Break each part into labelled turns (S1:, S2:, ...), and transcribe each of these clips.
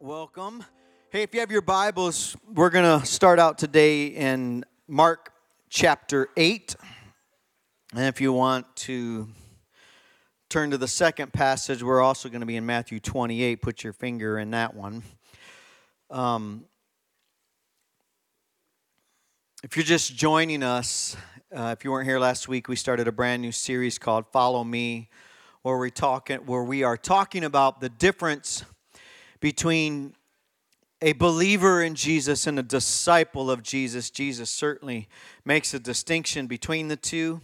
S1: Welcome. Hey, if you have your Bibles, we're going to start out today in Mark chapter 8. And if you want to turn to the second passage, we're also going to be in Matthew 28. Put your finger in that one. Um, if you're just joining us, uh, if you weren't here last week, we started a brand new series called Follow Me, where we talking where we are talking about the difference between a believer in Jesus and a disciple of Jesus. Jesus certainly makes a distinction between the two,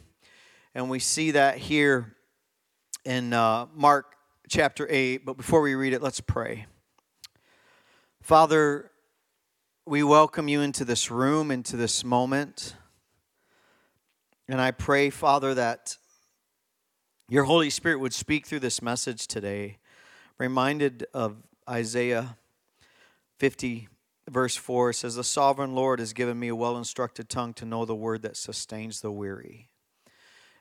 S1: and we see that here in uh, Mark chapter 8. But before we read it, let's pray. Father, we welcome you into this room, into this moment. And I pray, Father, that your Holy Spirit would speak through this message today. Reminded of Isaiah 50, verse 4 says, The sovereign Lord has given me a well instructed tongue to know the word that sustains the weary.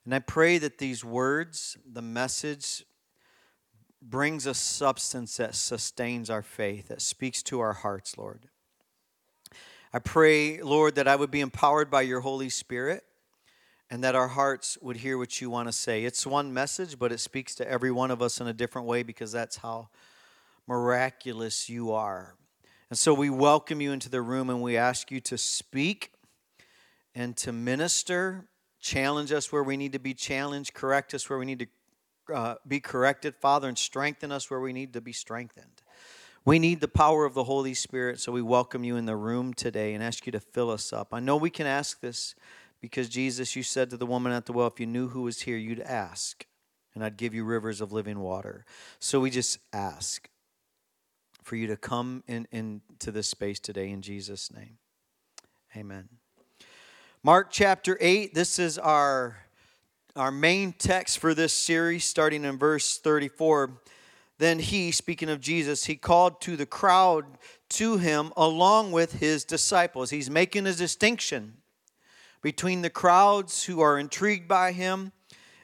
S1: And I pray that these words, the message, brings a substance that sustains our faith, that speaks to our hearts, Lord. I pray, Lord, that I would be empowered by your Holy Spirit and that our hearts would hear what you want to say. It's one message, but it speaks to every one of us in a different way because that's how miraculous you are. And so we welcome you into the room and we ask you to speak and to minister, challenge us where we need to be challenged, correct us where we need to uh, be corrected, Father, and strengthen us where we need to be strengthened. We need the power of the Holy Spirit, so we welcome you in the room today and ask you to fill us up. I know we can ask this because Jesus, you said to the woman at the well, if you knew who was here, you'd ask, and I'd give you rivers of living water. So we just ask for you to come in, into this space today in Jesus' name. Amen. Mark chapter 8, this is our, our main text for this series, starting in verse 34. Then he, speaking of Jesus, he called to the crowd to him along with his disciples. He's making a distinction between the crowds who are intrigued by him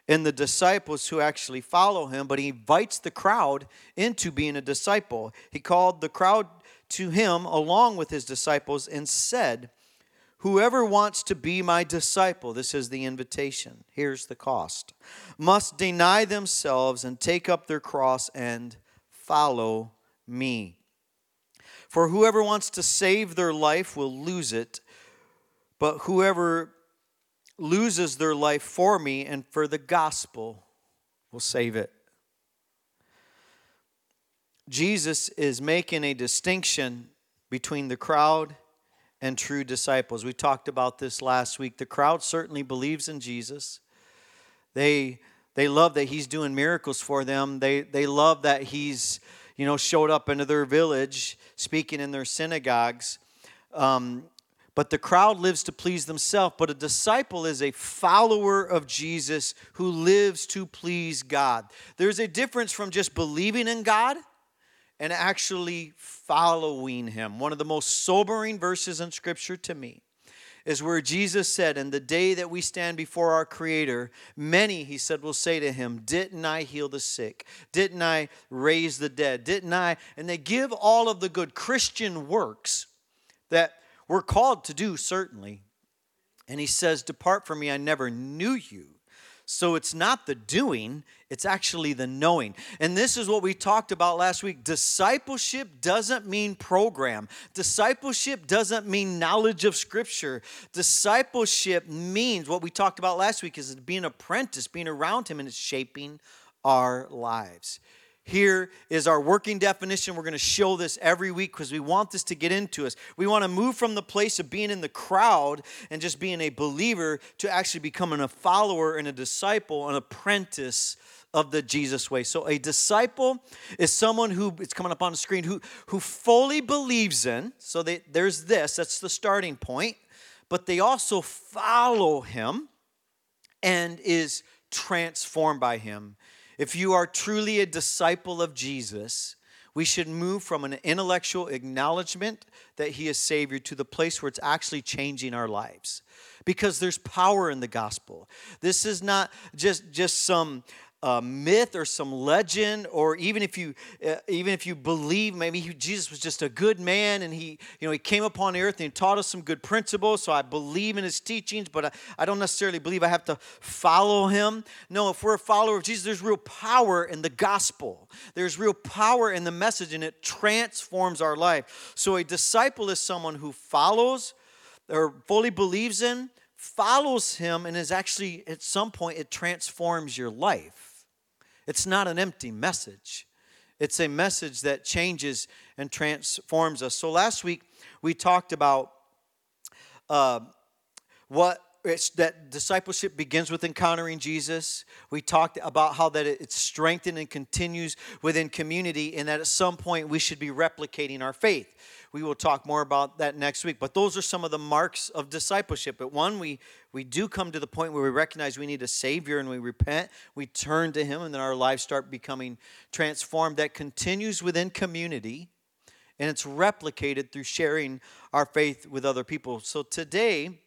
S1: and the disciples who actually follow him, but he invites the crowd into being a disciple. He called the crowd to him along with his disciples and said, Whoever wants to be my disciple, this is the invitation, here's the cost, must deny themselves and take up their cross and follow me. For whoever wants to save their life will lose it, but whoever loses their life for me and for the gospel will save it. Jesus is making a distinction between the crowd and true disciples. We talked about this last week. The crowd certainly believes in Jesus. They they love that he's doing miracles for them. They they love that he's you know showed up into their village, speaking in their synagogues. Um, but the crowd lives to please themselves. But a disciple is a follower of Jesus who lives to please God. There's a difference from just believing in God and actually following Him. One of the most sobering verses in Scripture to me is where Jesus said, In the day that we stand before our Creator, many, He said, will say to Him, Didn't I heal the sick? Didn't I raise the dead? Didn't I? And they give all of the good Christian works that we're called to do, certainly. And he says, Depart from me, I never knew you. So it's not the doing, it's actually the knowing. And this is what we talked about last week. Discipleship doesn't mean program, discipleship doesn't mean knowledge of Scripture. Discipleship means what we talked about last week is being an apprentice, being around Him, and it's shaping our lives. Here is our working definition. We're going to show this every week because we want this to get into us. We want to move from the place of being in the crowd and just being a believer to actually becoming a follower and a disciple, an apprentice of the Jesus way. So a disciple is someone who it's coming up on the screen who who fully believes in. So they, there's this. That's the starting point. But they also follow him and is transformed by him if you are truly a disciple of Jesus, we should move from an intellectual acknowledgement that he is Savior to the place where it's actually changing our lives. Because there's power in the gospel. This is not just, just some uh, myth or some legend, or even if you uh, even if you believe maybe he, Jesus was just a good man and he you know he came upon earth and he taught us some good principles. So I believe in his teachings, but I, I don't necessarily believe I have to follow him. No, if we're a follower of Jesus, there's real power in the gospel. There's real power in the message, and it transforms our life. So a disciple is someone who follows or fully believes in follows him and is actually at some point it transforms your life it's not an empty message, it's a message that changes and transforms us. So last week we talked about uh, what it's that discipleship begins with encountering Jesus. We talked about how that it's strengthened and continues within community, and that at some point we should be replicating our faith. We will talk more about that next week. But those are some of the marks of discipleship. But one, we, we do come to the point where we recognize we need a Savior and we repent, we turn to Him, and then our lives start becoming transformed. That continues within community and it's replicated through sharing our faith with other people. So today,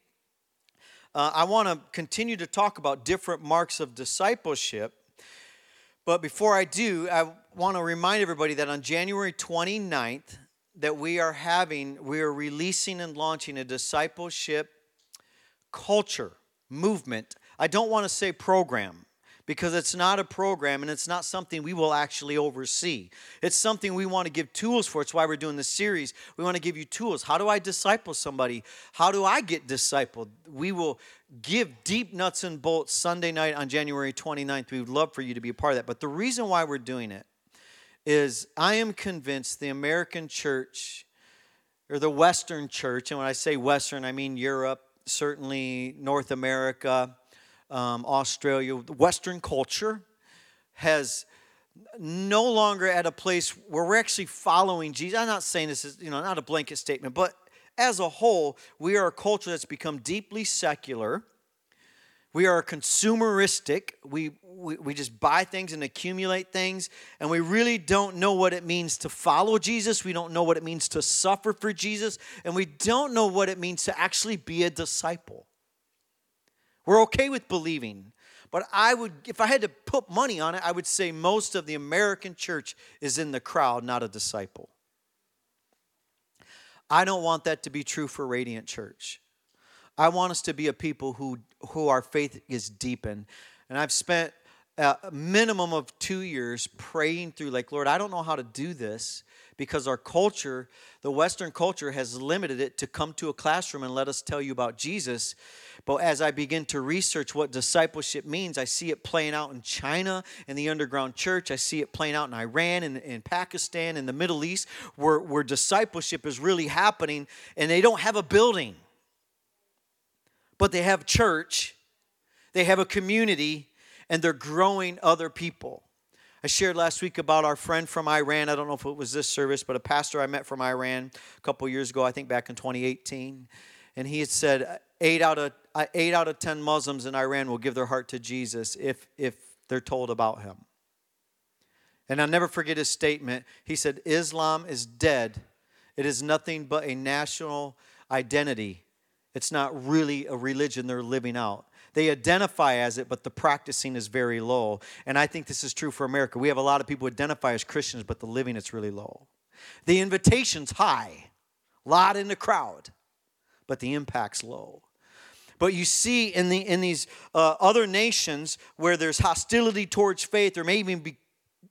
S1: uh, I want to continue to talk about different marks of discipleship. But before I do, I want to remind everybody that on January 29th, that we are having, we are releasing and launching a discipleship culture, movement. I don't want to say program because it's not a program and it's not something we will actually oversee. It's something we want to give tools for. It's why we're doing this series. We want to give you tools. How do I disciple somebody? How do I get discipled? We will give deep nuts and bolts Sunday night on January 29th. We would love for you to be a part of that. But the reason why we're doing it is I am convinced the American church or the Western church, and when I say Western, I mean Europe, certainly North America, um, Australia, Western culture has no longer at a place where we're actually following Jesus. I'm not saying this is, you know, not a blanket statement, but as a whole, we are a culture that's become deeply secular we are consumeristic. We, we, we just buy things and accumulate things, and we really don't know what it means to follow Jesus. We don't know what it means to suffer for Jesus, and we don't know what it means to actually be a disciple. We're okay with believing, but I would, if I had to put money on it, I would say most of the American church is in the crowd, not a disciple. I don't want that to be true for Radiant Church. I want us to be a people who, who our faith is deepened. And I've spent a minimum of two years praying through, like, Lord, I don't know how to do this because our culture, the Western culture, has limited it to come to a classroom and let us tell you about Jesus. But as I begin to research what discipleship means, I see it playing out in China, in the underground church. I see it playing out in Iran, and in, in Pakistan, in the Middle East, where, where discipleship is really happening, and they don't have a building but they have church, they have a community, and they're growing other people. I shared last week about our friend from Iran. I don't know if it was this service, but a pastor I met from Iran a couple years ago, I think back in 2018. And he had said eight out of eight out of ten Muslims in Iran will give their heart to Jesus if if they're told about him. And I'll never forget his statement. He said, Islam is dead. It is nothing but a national identity it's not really a religion they're living out. They identify as it, but the practicing is very low. And I think this is true for America. We have a lot of people who identify as Christians, but the living is really low. The invitation's high, a lot in the crowd, but the impact's low. But you see in, the, in these uh, other nations where there's hostility towards faith, or may even be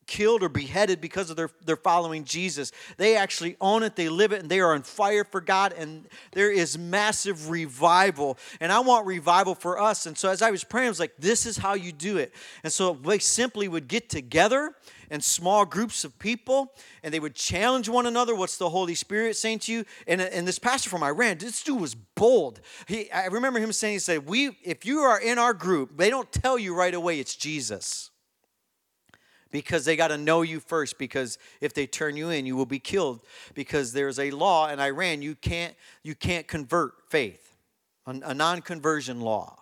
S1: killed or beheaded because of their, their following Jesus. They actually own it, they live it, and they are on fire for God, and there is massive revival. And I want revival for us. And so as I was praying, I was like, this is how you do it. And so they simply would get together in small groups of people and they would challenge one another what's the holy spirit saying to you and, and this pastor from iran this dude was bold he, i remember him saying he said we if you are in our group they don't tell you right away it's jesus because they got to know you first because if they turn you in you will be killed. Because there's a law in iran you can't you can't convert faith. A, non-conversion law.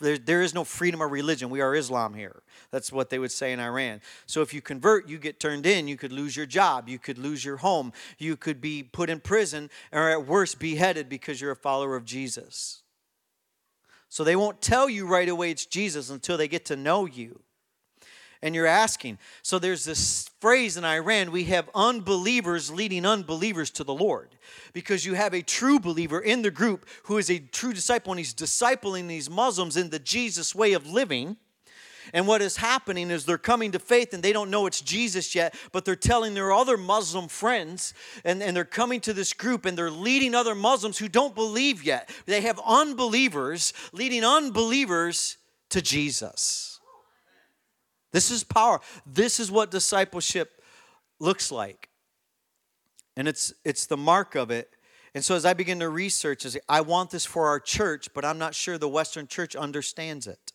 S1: There, there is no freedom of religion. We are islam here. That's what they would say in iran. So if you convert you get turned in. You could lose your job. You could lose your home. You could be put in prison or at worst beheaded because you're a follower of jesus. So they won't tell you right away it's jesus until they get to know you And you're asking. So there's this phrase in Iran we have unbelievers leading unbelievers to the Lord. Because you have a true believer in the group who is a true disciple and he's discipling these Muslims in the Jesus way of living and what is happening is they're coming to faith and they don't know it's Jesus yet, but they're telling their other Muslim friends, and, and they're coming to this group and they're leading other Muslims who don't believe yet. They have unbelievers leading unbelievers to Jesus. This is power. This is what discipleship looks like. And it's it's the mark of it. And so as I begin to research, I say, I want this for our church, but I'm not sure the Western church understands it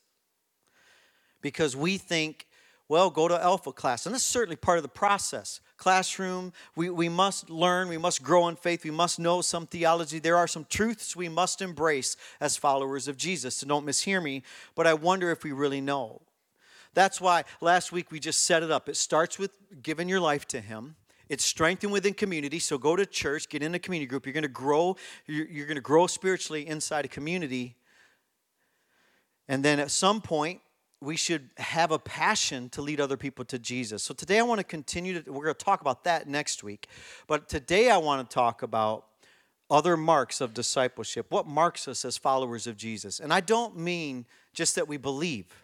S1: because we think, well, go to alpha class. And that's certainly part of the process. Classroom, we, we must learn, we must grow in faith, we must know some theology. There are some truths we must embrace as followers of Jesus. So don't mishear me, but I wonder if we really know. That's why last week we just set it up. It starts with giving your life to Him. It's strengthened within community. So go to church, get in a community group. You're going to grow. You're, you're going to grow spiritually inside a community. And then at some point, we should have a passion to lead other people to Jesus. So today I want to continue to, we're going to talk about that next week. But today I want to talk about other marks of discipleship. What marks us as followers of Jesus? And I don't mean just that we believe,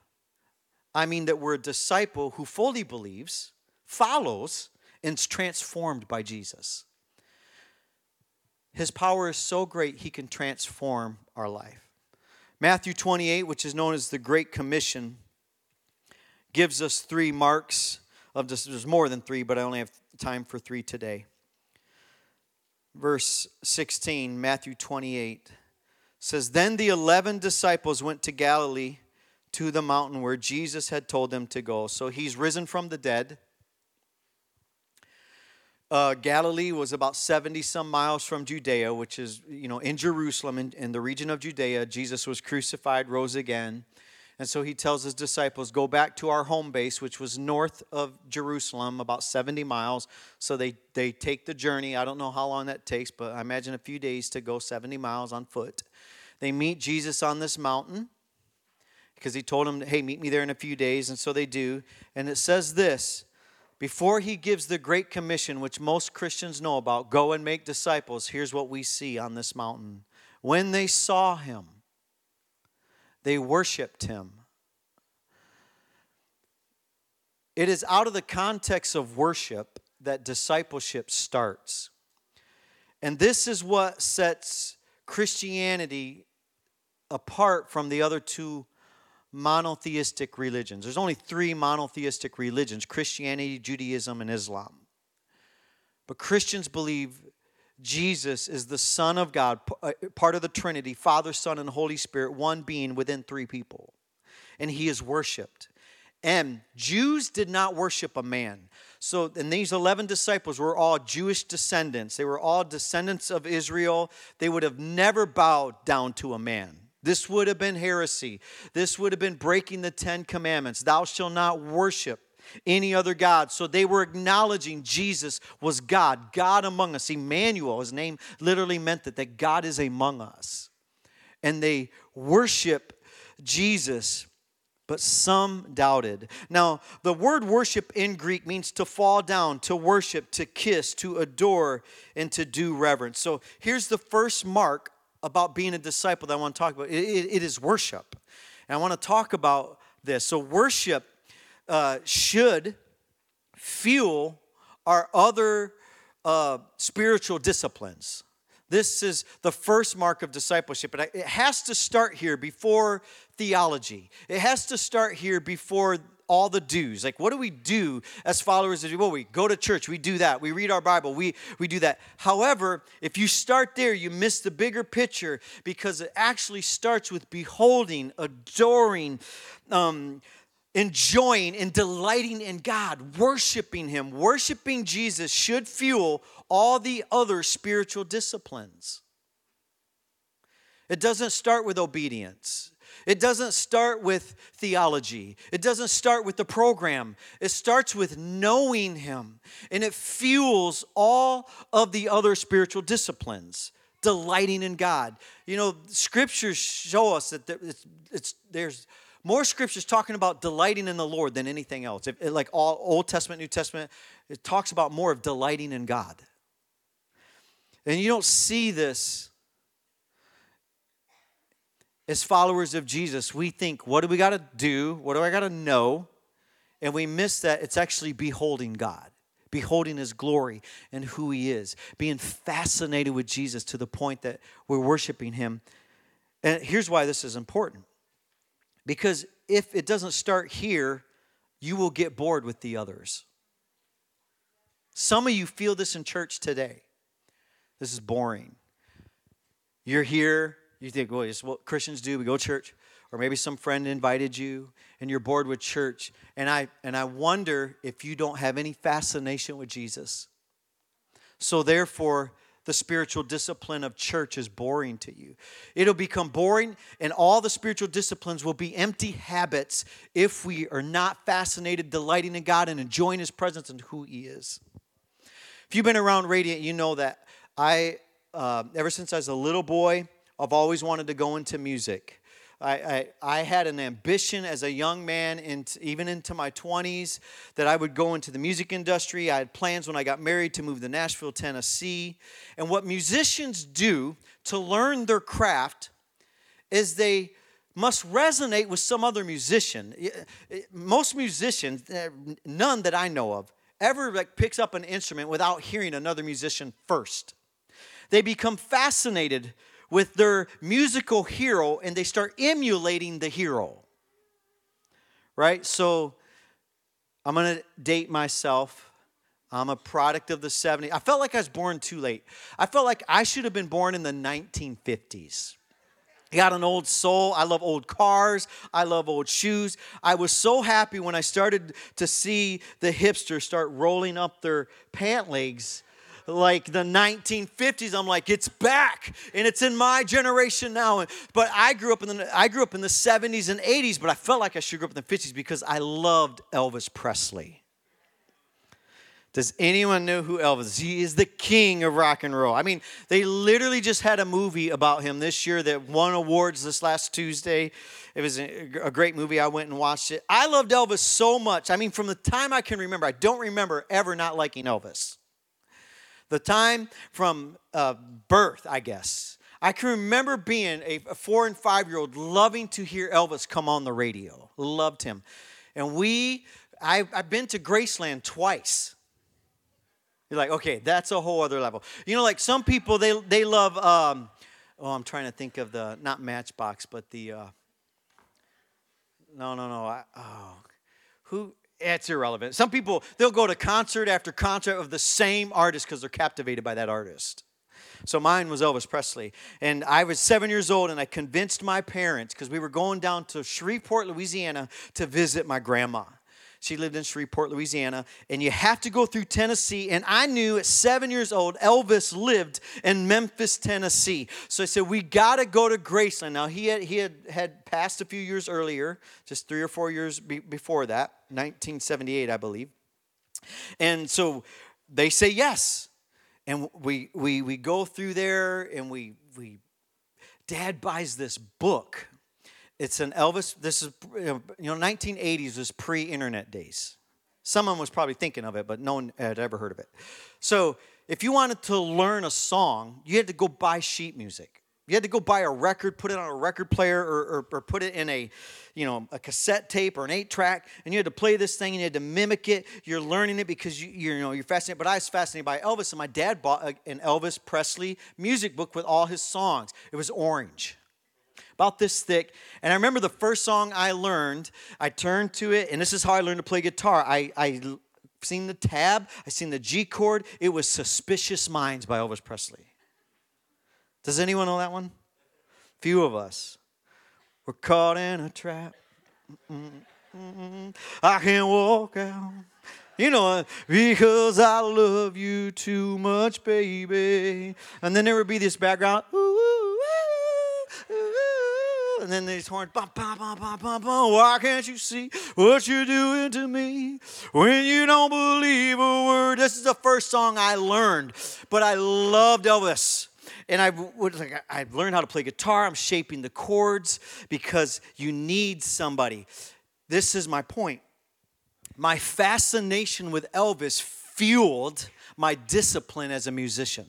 S1: I mean that we're a disciple who fully believes, follows, and is transformed by Jesus. His power is so great, he can transform our life. Matthew 28, which is known as the Great Commission, gives us three marks of this. There's more than three, but I only have time for three today. Verse 16, Matthew 28 says, Then the eleven disciples went to Galilee to the mountain where Jesus had told them to go. So he's risen from the dead. Uh, Galilee was about 70 some miles from Judea, which is, you know, in Jerusalem, in, in the region of Judea. Jesus was crucified, rose again. And so he tells his disciples, Go back to our home base, which was north of Jerusalem, about 70 miles. So they, they take the journey. I don't know how long that takes, but I imagine a few days to go 70 miles on foot. They meet Jesus on this mountain because he told him, Hey, meet me there in a few days. And so they do. And it says this before he gives the Great Commission, which most Christians know about go and make disciples, here's what we see on this mountain. When they saw him, they worshiped him. It is out of the context of worship that discipleship starts. And this is what sets Christianity apart from the other two monotheistic religions. There's only three monotheistic religions Christianity, Judaism, and Islam. But Christians believe Jesus is the Son of God, uh, part of the Trinity, Father, Son, and Holy Spirit, one being within three people. And he is worshiped. And Jews did not worship a man. So, and these 11 disciples were all Jewish descendants. They were all descendants of Israel. They would have never bowed down to a man. This would have been heresy. This would have been breaking the Ten Commandments. Thou shalt not worship any other God. So they were acknowledging Jesus was God, God among us. Emmanuel, his name literally meant that, that God is among us. And they worship Jesus but some doubted. Now, the word worship in Greek means to fall down, to worship, to kiss, to adore, and to do reverence. So here's the first mark about being a disciple that I want to talk about it, it, it is worship. And I want to talk about this. So, worship uh, should fuel our other uh, spiritual disciplines. This is the first mark of discipleship. And it has to start here before theology. It has to start here before all the do's. Like, what do we do as followers of well, we go to church, we do that, we read our Bible, we, we do that. However, if you start there, you miss the bigger picture because it actually starts with beholding, adoring, um, enjoying and delighting in God, worshiping Him. Worshiping Jesus should fuel all the other spiritual disciplines. It doesn't start with obedience. It doesn't start with theology. It doesn't start with the program. It starts with knowing Him. And it fuels all of the other spiritual disciplines, delighting in God. You know, scriptures show us that it's, it's, there's more scriptures talking about delighting in the Lord than anything else. Like all Old Testament, New Testament, it talks about more of delighting in God. And you don't see this as followers of Jesus. We think, what do we got to do? What do I got to know? And we miss that it's actually beholding God, beholding His glory and who He is, being fascinated with Jesus to the point that we're worshiping Him. And here's why this is important because if it doesn't start here, you will get bored with the others. Some of you feel this in church today. This is boring. You're here, you think, well, it's what Christians do. We go to church, or maybe some friend invited you, and you're bored with church. And I and I wonder if you don't have any fascination with Jesus. So therefore, the spiritual discipline of church is boring to you. It'll become boring, and all the spiritual disciplines will be empty habits if we are not fascinated, delighting in God, and enjoying His presence and who He is. If you've been around Radiant, you know that I, uh, ever since I was a little boy, I've always wanted to go into music. I, I, I, had an ambition as a young man, and even into my 20s, that I would go into the music industry. I had plans when I got married to move to Nashville, Tennessee. And what musicians do to learn their craft is they must resonate with some other musician. Most musicians, eh, none that I know of, ever like picks up an instrument without hearing another musician first. They become fascinated with their musical hero and they start emulating the hero. Right? So I'm going to date myself. I'm a product of the 70s. I felt like I was born too late. I felt like I should have been born in the 1950s. I got an old soul. I love old cars. I love old shoes. I was so happy when I started to see the hipsters start rolling up their pant legs like the 1950s. I'm like, it's back, and it's in my generation now. But I grew up in the I grew up in the 70s and 80s, but I felt like I should grow up in the 50s because I loved Elvis Presley. Does anyone know who Elvis is? He is the king of rock and roll. I mean, they literally just had a movie about him this year that won awards this last Tuesday. It was a great movie. I went and watched it. I loved Elvis so much. I mean, from the time I can remember, I don't remember ever not liking Elvis. The time from uh, birth, I guess. I can remember being a, four and five year old loving to hear Elvis come on the radio. Loved him. And we, I, I've been to Graceland twice. You're like, okay, that's a whole other level. You know, like some people, they, they love, um, oh, I'm trying to think of the, not Matchbox, but the, uh, no, no, no. I, oh, who, it's irrelevant. Some people, they'll go to concert after concert of the same artist because they're captivated by that artist. So mine was Elvis Presley. And I was seven years old, and I convinced my parents because we were going down to Shreveport, Louisiana to visit my grandma. She lived in Shreveport, Louisiana, and you have to go through Tennessee. And I knew at seven years old, Elvis lived in Memphis, Tennessee. So I said, We got to go to Graceland. Now, he had, he had, had passed a few years earlier, just three or four years be, before that, 1978, I believe. And so they say yes. And we, we, we go through there and we, we, dad buys this book it's an Elvis. This is you know 1980s was pre-internet days. Someone was probably thinking of it, but no one had ever heard of it. So if you wanted to learn a song, you had to go buy sheet music. You had to go buy a record, put it on a record player, or, or, or, put it in a, you know, a cassette tape or an eight track, and you had to play this thing and you had to mimic it. You're learning it because you, you know you're fascinated. But I was fascinated by Elvis, and my dad bought uh, an Elvis Presley music book with all his songs. It was orange about this thick. And I remember the first song I learned, I turned to it, and this is how I learned to play guitar. I, I seen the tab, I seen the G chord. It was Suspicious Minds by Elvis Presley. Does anyone know that one? Few of us. We're caught in a trap. I can't walk out. You know, uh, because I love you too much, baby. And then there would be this background. Ooh, ooh, ooh, and then these horns, bum, bum, bum, bum, bum, bum. Why can't you see what you're doing to me when you don't believe a word? This is the first song I learned, but I loved Elvis. and I would like I learned how to play guitar. I'm shaping the chords because you need somebody. This is my point. My fascination with Elvis fueled my discipline as a musician.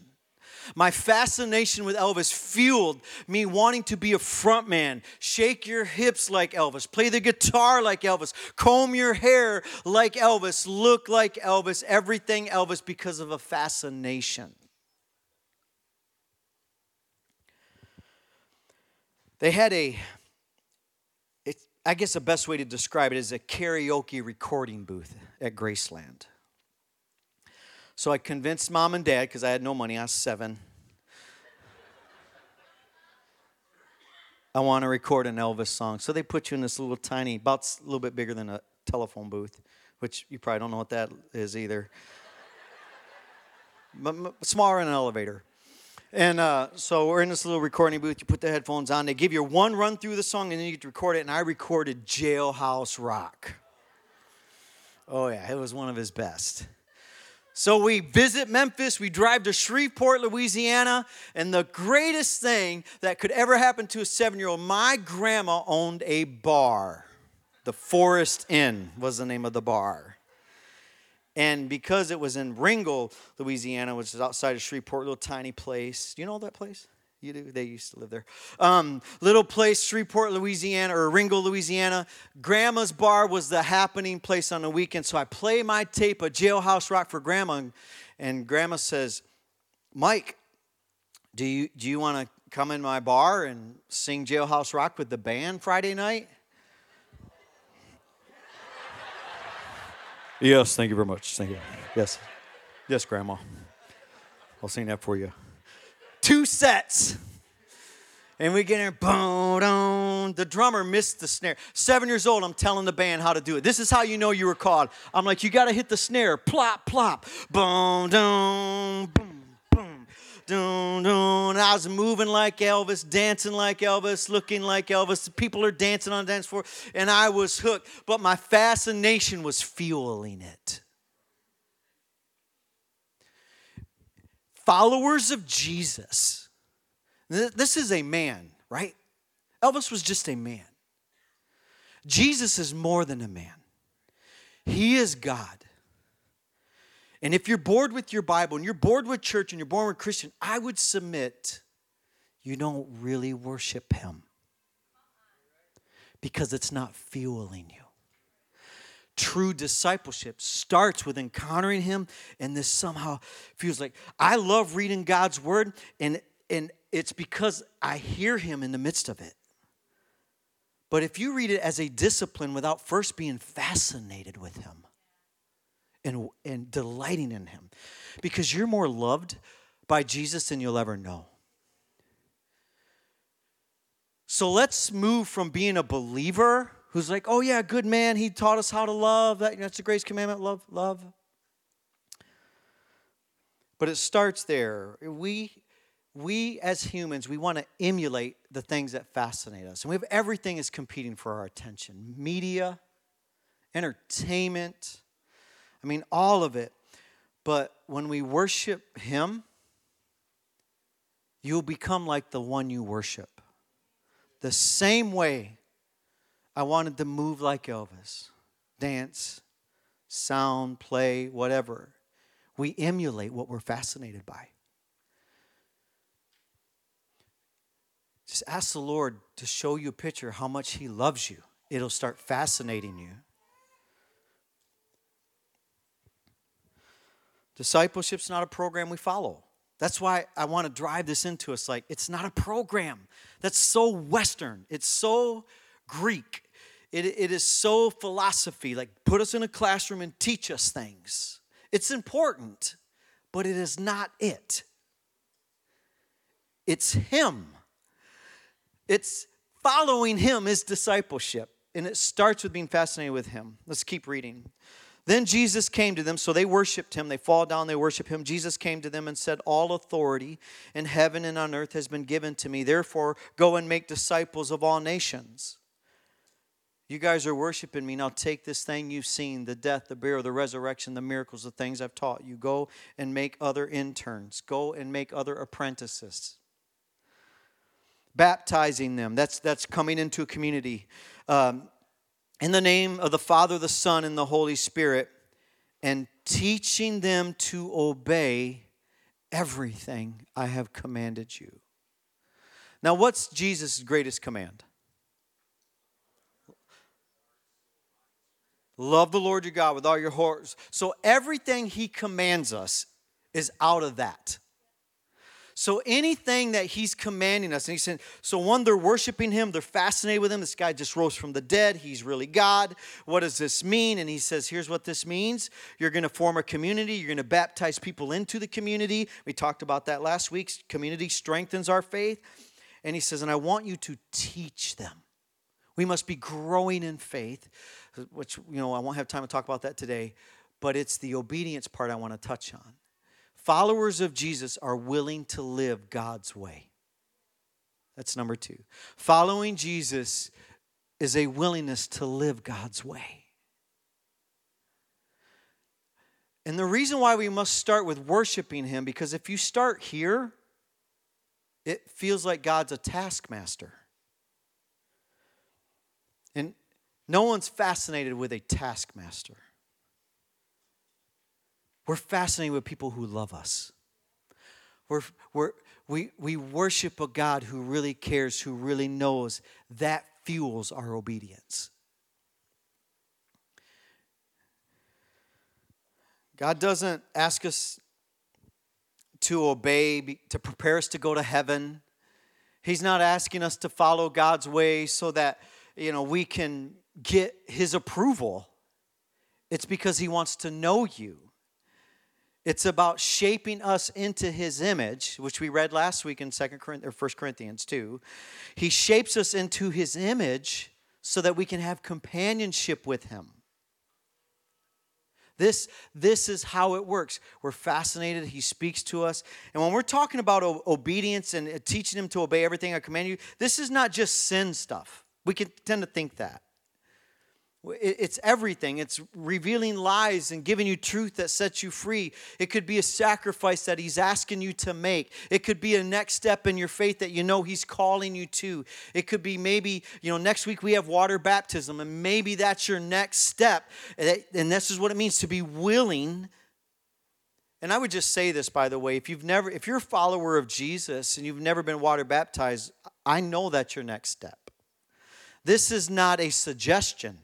S1: My fascination with Elvis fueled me wanting to be a frontman. Shake your hips like Elvis, play the guitar like Elvis, comb your hair like Elvis, look like Elvis, everything Elvis because of a fascination. They had a, it, I guess the best way to describe it is a karaoke recording booth at Graceland. So I convinced mom and dad, because I had no money, I was seven. I want to record an Elvis song. So they put you in this little tiny, about a little bit bigger than a telephone booth, which you probably don't know what that is either. smaller than an elevator. And uh, so we're in this little recording booth. You put the headphones on. They give you one run through the song, and then you get to record it. And I recorded Jailhouse Rock. Oh yeah, it was one of his best. So we visit Memphis, we drive to Shreveport, Louisiana, and the greatest thing that could ever happen to a seven year old, my grandma owned a bar. The Forest Inn was the name of the bar. And because it was in Ringgold, Louisiana, which is outside of Shreveport, little tiny place. Do you know that place? You do? They used to live there. Um, little place, Shreveport, Louisiana, or Ringgold, Louisiana. Grandma's bar was the happening place on the weekend. So I play my tape of Jailhouse Rock for Grandma, and, and Grandma says, Mike, do you, do you want to come in my bar and sing Jailhouse Rock with the band Friday night? yes, thank you very much. Thank you. Yes. Yes, Grandma. I'll sing that for you two sets. And we get in, boom, boom. The drummer missed the snare. Seven years old, I'm telling the band how to do it. This is how you know you were called. I'm like, you got to hit the snare. Plop, plop. Boom, boom, boom, boom. Doom, doom. I was moving like Elvis, dancing like Elvis, looking like Elvis. People are dancing on the dance floor, and I was hooked. But my fascination was fueling it. Followers of Jesus. This is a man, right? Elvis was just a man. Jesus is more than a man, He is God. And if you're bored with your Bible and you're bored with church and you're bored with Christian, I would submit you don't really worship Him because it's not fueling you true discipleship starts with encountering him and this somehow feels like i love reading god's word and and it's because i hear him in the midst of it. But if you read it as a discipline without first being fascinated with him and and delighting in him because you're more loved by jesus than you'll ever know. So let's move from being a believer who's like, oh, yeah, good man. He taught us how to love. That, that's the greatest commandment love, love. But it starts there. We, we as humans, we want to emulate the things that fascinate us. And we have everything is competing for our attention media, entertainment, I mean, all of it. But when we worship Him, you'll become like the one you worship. The same way I wanted to move like Elvis, dance, sound, play, whatever. We emulate what we're fascinated by. Just ask the Lord to show you a picture how much He loves you. It'll start fascinating you. Discipleship's not a program we follow. That's why I want to drive this into us like it's not a program. That's so Western. It's so Greek. It, it is so philosophy, like put us in a classroom and teach us things. It's important, but it is not it. It's Him. It's following Him is discipleship. And it starts with being fascinated with Him. Let's keep reading. Then Jesus came to them, so they worshiped him. They fall down, they worship him. Jesus came to them and said, All authority in heaven and on earth has been given to me. Therefore, go and make disciples of all nations You guys are worshiping me. Now take this thing you've seen the death, the burial, the resurrection, the miracles, the things I've taught you. Go and make other interns, go and make other apprentices. Baptizing them. That's, that's coming into a community. Um, in the name of the Father, the Son, and the Holy Spirit, and teaching them to obey everything I have commanded you. Now, what's Jesus' greatest command? Love the Lord your God with all your heart. So everything he commands us is out of that. So anything that he's commanding us, and he said, so one, they're worshiping him, they're fascinated with him. This guy just rose from the dead, he's really God. What does this mean? And he says, here's what this means. You're gonna form a community, you're gonna baptize people into the community. We talked about that last week. Community strengthens our faith. And he says, and I want you to teach them. We must be growing in faith which, you know, I won't have time to talk about that today, but it's the obedience part I want to touch on. Followers of Jesus are willing to live God's way. That's number two. Following Jesus is a willingness to live God's way. And the reason why we must start with worshiping Him, because if you start here, it feels like God's a taskmaster. And no one's fascinated with a taskmaster. We're fascinated with people who love us. We're, we're, we, we worship a God who really cares, who really knows. That fuels our obedience. God doesn't ask us to obey, to prepare us to go to heaven. He's not asking us to follow God's way so that, you know, we can get his approval. It's because he wants to know you. It's about shaping us into his image, which we read last week in 2 Corinthians or 1 Corinthians 2. He shapes us into his image so that we can have companionship with him. This, this is how it works. We're fascinated. He speaks to us. And when we're talking about obedience and uh, teaching him to obey everything I command you, this is not just sin stuff. We can tend to think that. It's everything. It's revealing lies and giving you truth that sets you free. It could be a sacrifice that He's asking you to make. It could be a next step in your faith that you know He's calling you to. It could be maybe, you know, next week we have water baptism, and maybe that's your next step. And this is what it means to be willing. And I would just say this, by the way, if you've never, if you're a follower of Jesus and you've never been water baptized, I know that's your next step. This is not a suggestion.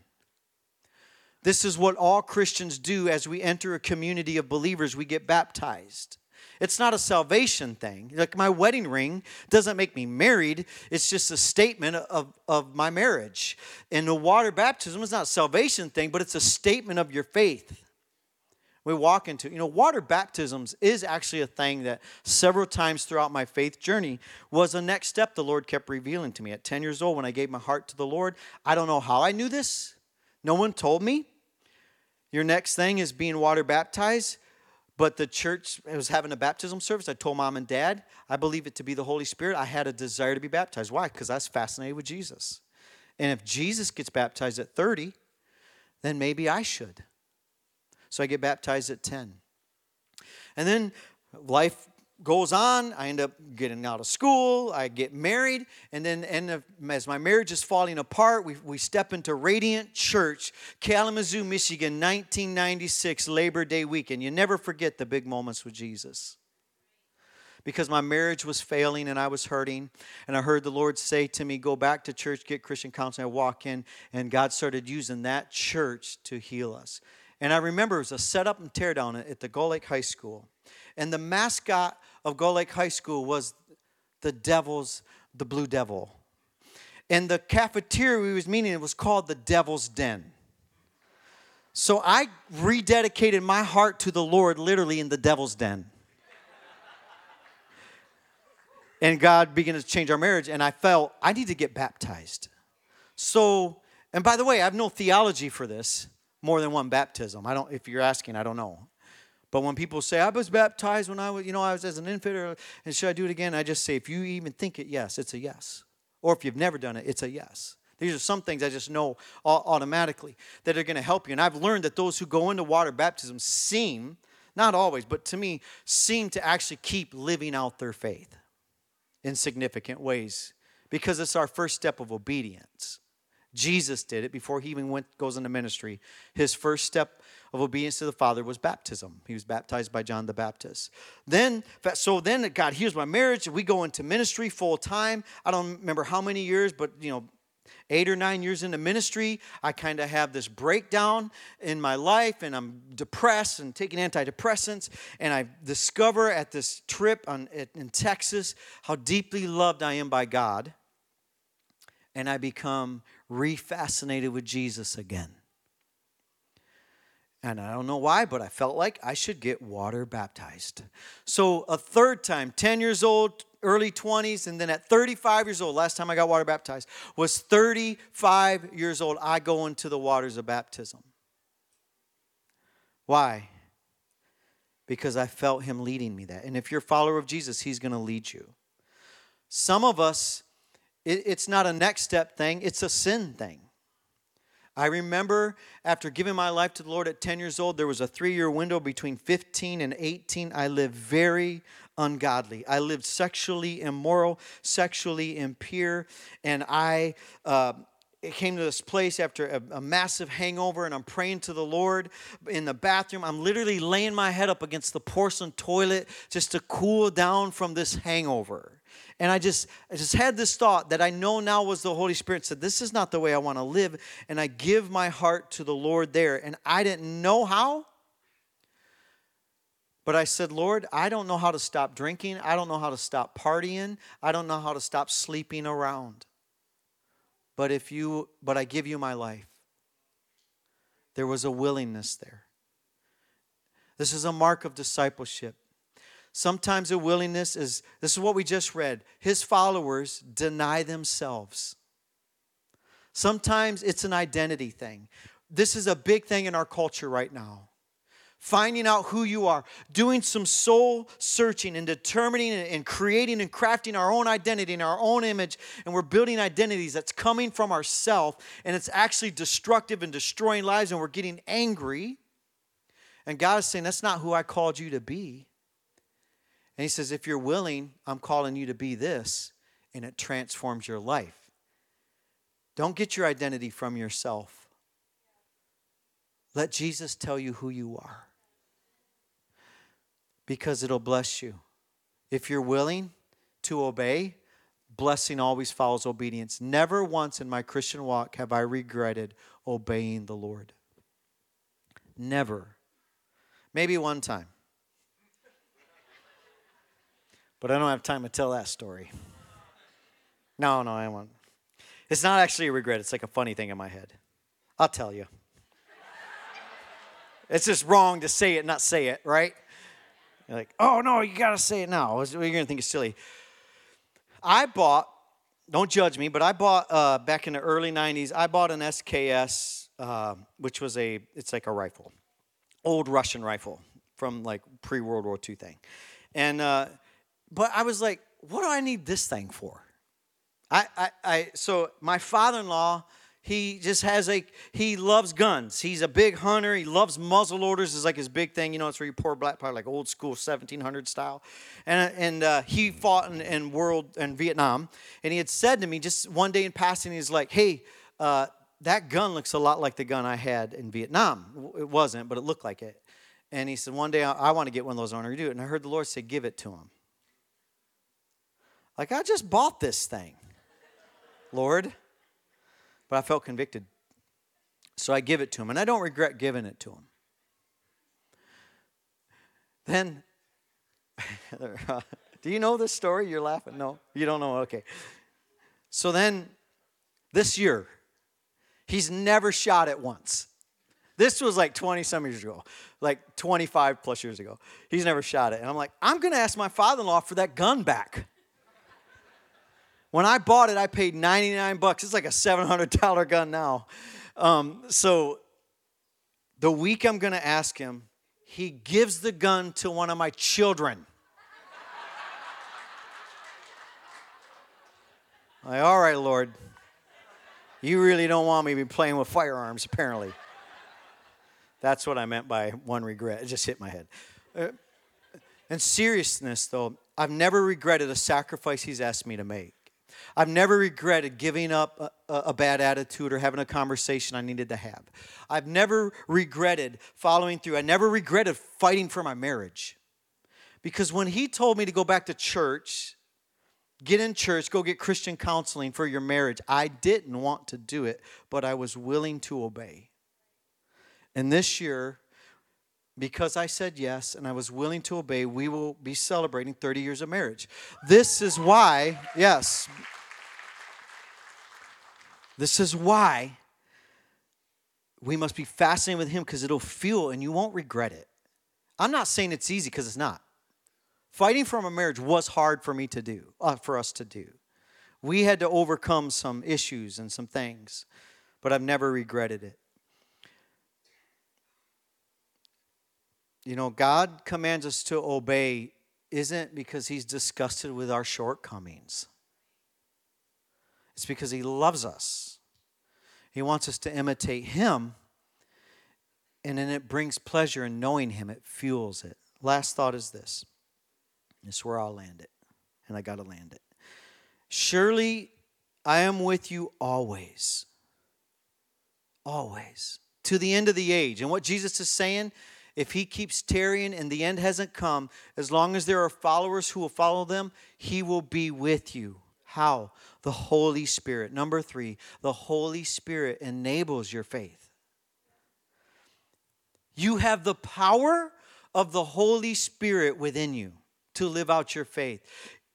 S1: This is what all Christians do as we enter a community of believers, we get baptized. It's not a salvation thing. Like my wedding ring doesn't make me married, it's just a statement of, of my marriage. And the water baptism is not a salvation thing, but it's a statement of your faith. We walk into, you know, water baptisms is actually a thing that several times throughout my faith journey was a next step the Lord kept revealing to me. At 10 years old, when I gave my heart to the Lord, I don't know how I knew this. No one told me. Your next thing is being water baptized. But the church was having a baptism service. I told mom and dad, I believe it to be the Holy Spirit. I had a desire to be baptized. Why? Because I was fascinated with Jesus. And if Jesus gets baptized at 30, then maybe I should. So I get baptized at 10. And then life goes on. I end up getting out of school. I get married. And then and as my marriage is falling apart, we, we step into Radiant Church, Kalamazoo, Michigan, 1996, Labor Day weekend. You never forget the big moments with Jesus. Because my marriage was failing and I was hurting. And I heard the Lord say to me, Go back to church, get Christian counseling. I walk in, and God started using that church to heal us. And I remember it was a setup and teardown at the Lake High School. And the mascot of Gull Lake High School was the Devil's, the Blue Devil. And the cafeteria we was meeting it was called the Devil's Den. So I rededicated my heart to the Lord literally in the Devil's Den. and God began to change our marriage, and I felt I need to get baptized. So, and by the way, I have no theology for this, more than one baptism. I don't, if you're asking, I don't know. But when people say, I was baptized when I was, you know, I was as an infant, or, and should I do it again? I just say, if you even think it, yes, it's a yes. Or if you've never done it, it's a yes. These are some things I just know automatically that are going to help you. And I've learned that those who go into water baptism seem, not always, but to me, seem to actually keep living out their faith in significant ways because it's our first step of obedience. Jesus did it before he even went goes into ministry. His first step of obedience to the Father was baptism. He was baptized by John the Baptist. Then, so then God here's my marriage. We go into ministry full time. I don't remember how many years, but you know, eight or nine years into ministry, I kind of have this breakdown in my life, and I'm depressed and taking antidepressants. And I discover at this trip on, in Texas how deeply loved I am by God. And I become refascinated with Jesus again. And I don't know why, but I felt like I should get water baptized. So, a third time, 10 years old, early 20s, and then at 35 years old, last time I got water baptized, was 35 years old, I go into the waters of baptism. Why? Because I felt Him leading me that. And if you're a follower of Jesus, He's going to lead you. Some of us, it's not a next step thing, it's a sin thing. I remember after giving my life to the Lord at 10 years old, there was a three year window between 15 and 18. I lived very ungodly. I lived sexually immoral, sexually impure, and I. Uh, it came to this place after a, a, massive hangover, and I'm praying to the Lord in the bathroom. I'm literally laying my head up against the porcelain toilet just to cool down from this hangover. And I just, I just had this thought that I know now was the Holy Spirit said, This is not the way I want to live. And I give my heart to the Lord there. And I didn't know how. But I said, Lord, I don't know how to stop drinking. I don't know how to stop partying. I don't know how to stop sleeping around. But if you but I give you my life. There was a willingness there. This is a mark of discipleship. Sometimes a willingness is this is what we just read. His followers deny themselves. Sometimes it's an identity thing. This is a big thing in our culture right now. Finding out who you are, doing some soul searching and determining and creating and crafting our own identity and our own image. And we're building identities that's coming from ourself and it's actually destructive and destroying lives. And we're getting angry. And God is saying, That's not who I called you to be. And he says, if you're willing, I'm calling you to be this, and it transforms your life. Don't get your identity from yourself. Let Jesus tell you who you are because it'll bless you. If you're willing to obey, blessing always follows obedience. Never once in my Christian walk have I regretted obeying the Lord. Never. Maybe one time. But I don't have time to tell that story. No, no, I won't. It's not actually a regret, it's like a funny thing in my head. I'll tell you. It's just wrong to say it, not say it, right? You're like, oh no, you gotta say it now. You're gonna think it's silly. I bought, don't judge me, but I bought uh, back in the early 90s, I bought an SKS, uh, which was a, it's like a rifle, old Russian rifle from like pre World War II thing. And uh, but I was like, what do I need this thing for? I, I, I so my father-in-law, he just has a he loves guns. He's a big hunter. He loves muzzle loaders is like his big thing. You know, it's where you pour black powder, like old school 1700 style. And and uh, he fought in, in world in Vietnam. And he had said to me just one day in passing, he's like, "Hey, uh, that gun looks a lot like the gun I had in Vietnam. It wasn't, but it looked like it." And he said, "One day I, I want to get one of those. on it." And I heard the Lord say, "Give it to him." Like, I just bought this thing, Lord. But I felt convicted. So I give it to him, and I don't regret giving it to him. Then, do you know this story? You're laughing. No, you don't know. Okay. So then, this year, he's never shot it once. This was like 20 some years ago, like 25 plus years ago. He's never shot it. And I'm like, I'm going to ask my father in law for that gun back. When I bought it, I paid 99 bucks. It's like a $700 gun now. Um, so the week I'm going to ask him, he gives the gun to one of my children. like, all right, Lord. You really don't want me to be playing with firearms, apparently. That's what I meant by one regret. It just hit my head. Uh, in seriousness, though, I've never regretted a sacrifice He's asked me to make. I've never regretted giving up a, a, bad attitude or having a conversation I needed to have. I've never regretted following through. I never regretted fighting for my marriage. Because when he told me to go back to church, get in church, go get Christian counseling for your marriage, I didn't want to do it, but I was willing to obey. And this year, because I said yes and I was willing to obey, we will be celebrating 30 years of marriage. This is why, yes, this is why we must be fascinated with Him because it'll fuel and you won't regret it. I'm not saying it's easy because it's not. Fighting for a marriage was hard for me to do, uh, for us to do. We had to overcome some issues and some things, but I've never regretted it. You know, God commands us to obey isn't because He's disgusted with our shortcomings. It's because He loves us. He wants us to imitate Him, and then it brings pleasure in knowing Him, it fuels it. Last thought is this this is where I'll land it, and I got to land it. Surely I am with you always. Always. To the end of the age. And what Jesus is saying, if he keeps tarrying and the end hasn't come, as long as there are followers who will follow them, he will be with you. How? The Holy Spirit. Number three, the Holy Spirit enables your faith. You have the power of the Holy Spirit within you to live out your faith.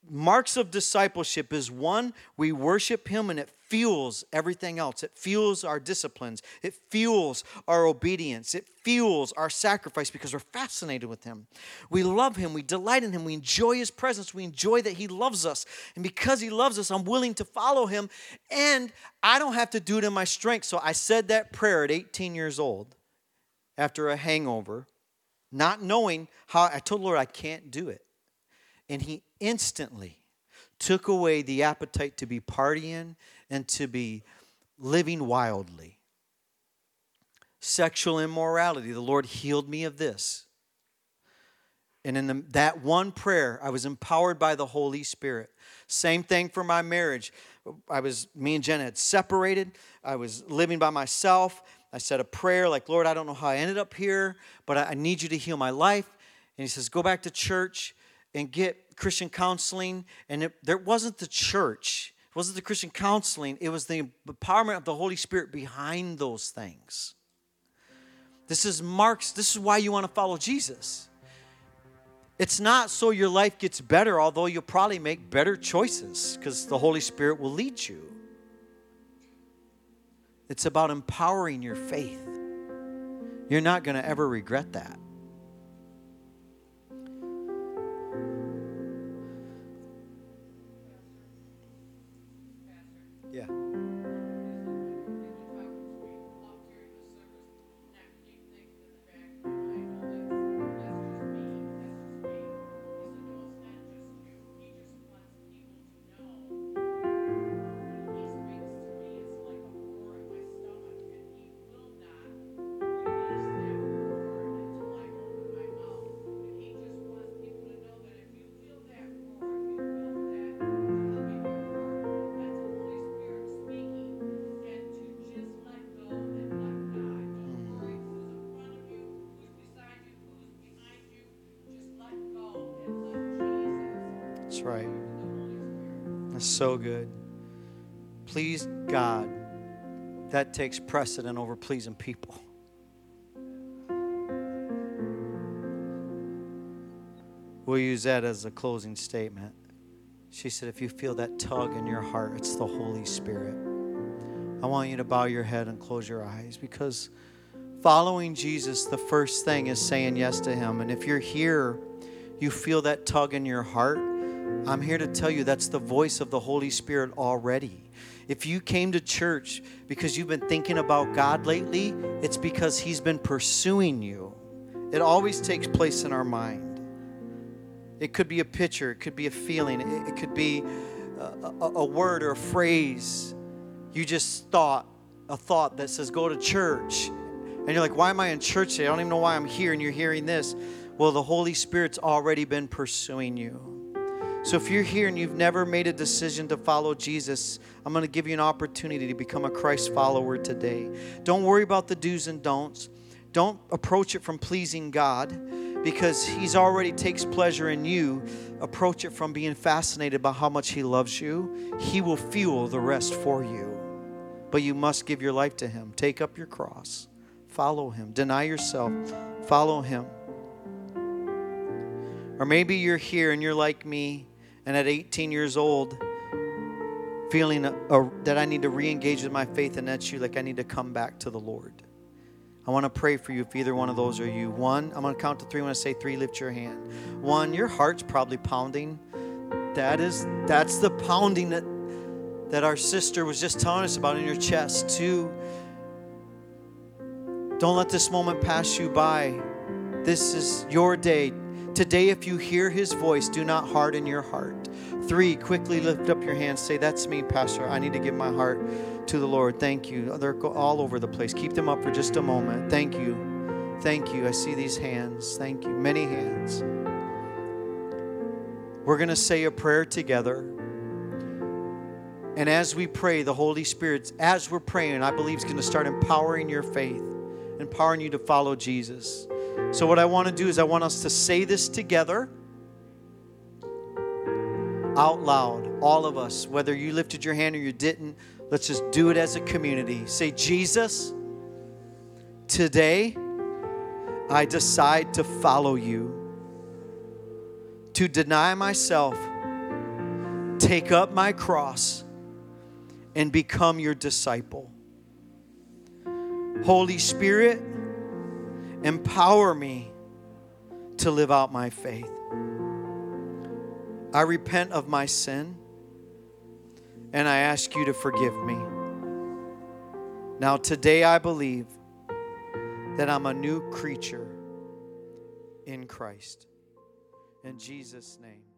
S1: Marks of discipleship is one, we worship Him and it fuels everything else. It fuels our disciplines, it fuels our obedience, it fuels our sacrifice because we're fascinated with Him. We love Him, we delight in Him, we enjoy His presence, we enjoy that He loves us. And because He loves us, I'm willing to follow Him. And I don't have to do it in my strength. So I said that prayer at 18 years old after a hangover, not knowing how I told Lord I can't do it. And He instantly took away the appetite to be partying and to be living wildly. Sexual immorality, the Lord healed me of this. And in the, that one prayer, I was empowered by the Holy Spirit. Same thing for my marriage. I was, me and Jenna had separated. I was living by myself. I said a prayer like, Lord, I don't know how I ended up here, but I, I need you to heal my life. And He says, Go back to church and get Christian counseling. And it, there wasn't the church, it wasn't the Christian counseling, it was the empowerment of the Holy Spirit behind those things. This is Mark's, this is why you want to follow Jesus. It's not so your life gets better, although you'll probably make better choices because the Holy Spirit will lead you. It's about empowering your faith. You're not going to ever regret that. Right. That's so good. Please, God, that takes precedent over pleasing people. We'll use that as a closing statement. She said, if you feel that tug in your heart, it's the Holy Spirit. I want you to bow your head and close your eyes because following Jesus, the first thing is saying yes to Him. And if you're here, you feel that tug in your heart, I'm here to tell you that's the voice of the Holy Spirit already. If you came to church because you've been thinking about God lately, it's because He's been pursuing you. It always takes place in our mind. It could be a picture, it could be a feeling, it, could be a, a, a word or a phrase. you just thought a thought that says go to church. And you're like, why am I in church today? I don't even know why I'm here. And you're hearing this. Well, the Holy Spirit's already been pursuing you. So if you're here and you've never made a decision to follow Jesus, I'm going to give you an opportunity to become a Christ follower today. Don't worry about the do's and don'ts. Don't approach it from pleasing God because he's already takes pleasure in you. Approach it from being fascinated by how much he loves you. He will fuel the rest for you. But you must give your life to him. Take up your cross. Follow him. Deny yourself. Follow him. Or maybe you're here and you're like me and at 18 years old, feeling a, a, that I need to re engage with my faith, and that's you, like I need to come back to the Lord. I want to pray for you if either one of those are you. One, I'm going to count to three. When I say three, lift your hand. One, your heart's probably pounding. That is, that's the pounding that, that our sister was just telling us about in your chest. Two, don't let this moment pass you by. This is your day. Today, if you hear his voice, do not harden your heart. Three, quickly lift up your hands. Say, That's me, Pastor. I need to give my heart to the Lord. Thank you. They're all over the place. Keep them up for just a moment. Thank you. Thank you. I see these hands. Thank you. Many hands. We're going to say a prayer together. And as we pray, the Holy Spirit, as we're praying, I believe is going to start empowering your faith, empowering you to follow Jesus. So, what I want to do is, I want us to say this together out loud, all of us, whether you lifted your hand or you didn't, let's just do it as a community. Say, Jesus, today I decide to follow you, to deny myself, take up my cross, and become your disciple. Holy Spirit, Empower me to live out my faith. I repent of my sin and I ask you to forgive me. Now, today I believe that I'm a new creature in Christ. In Jesus' name.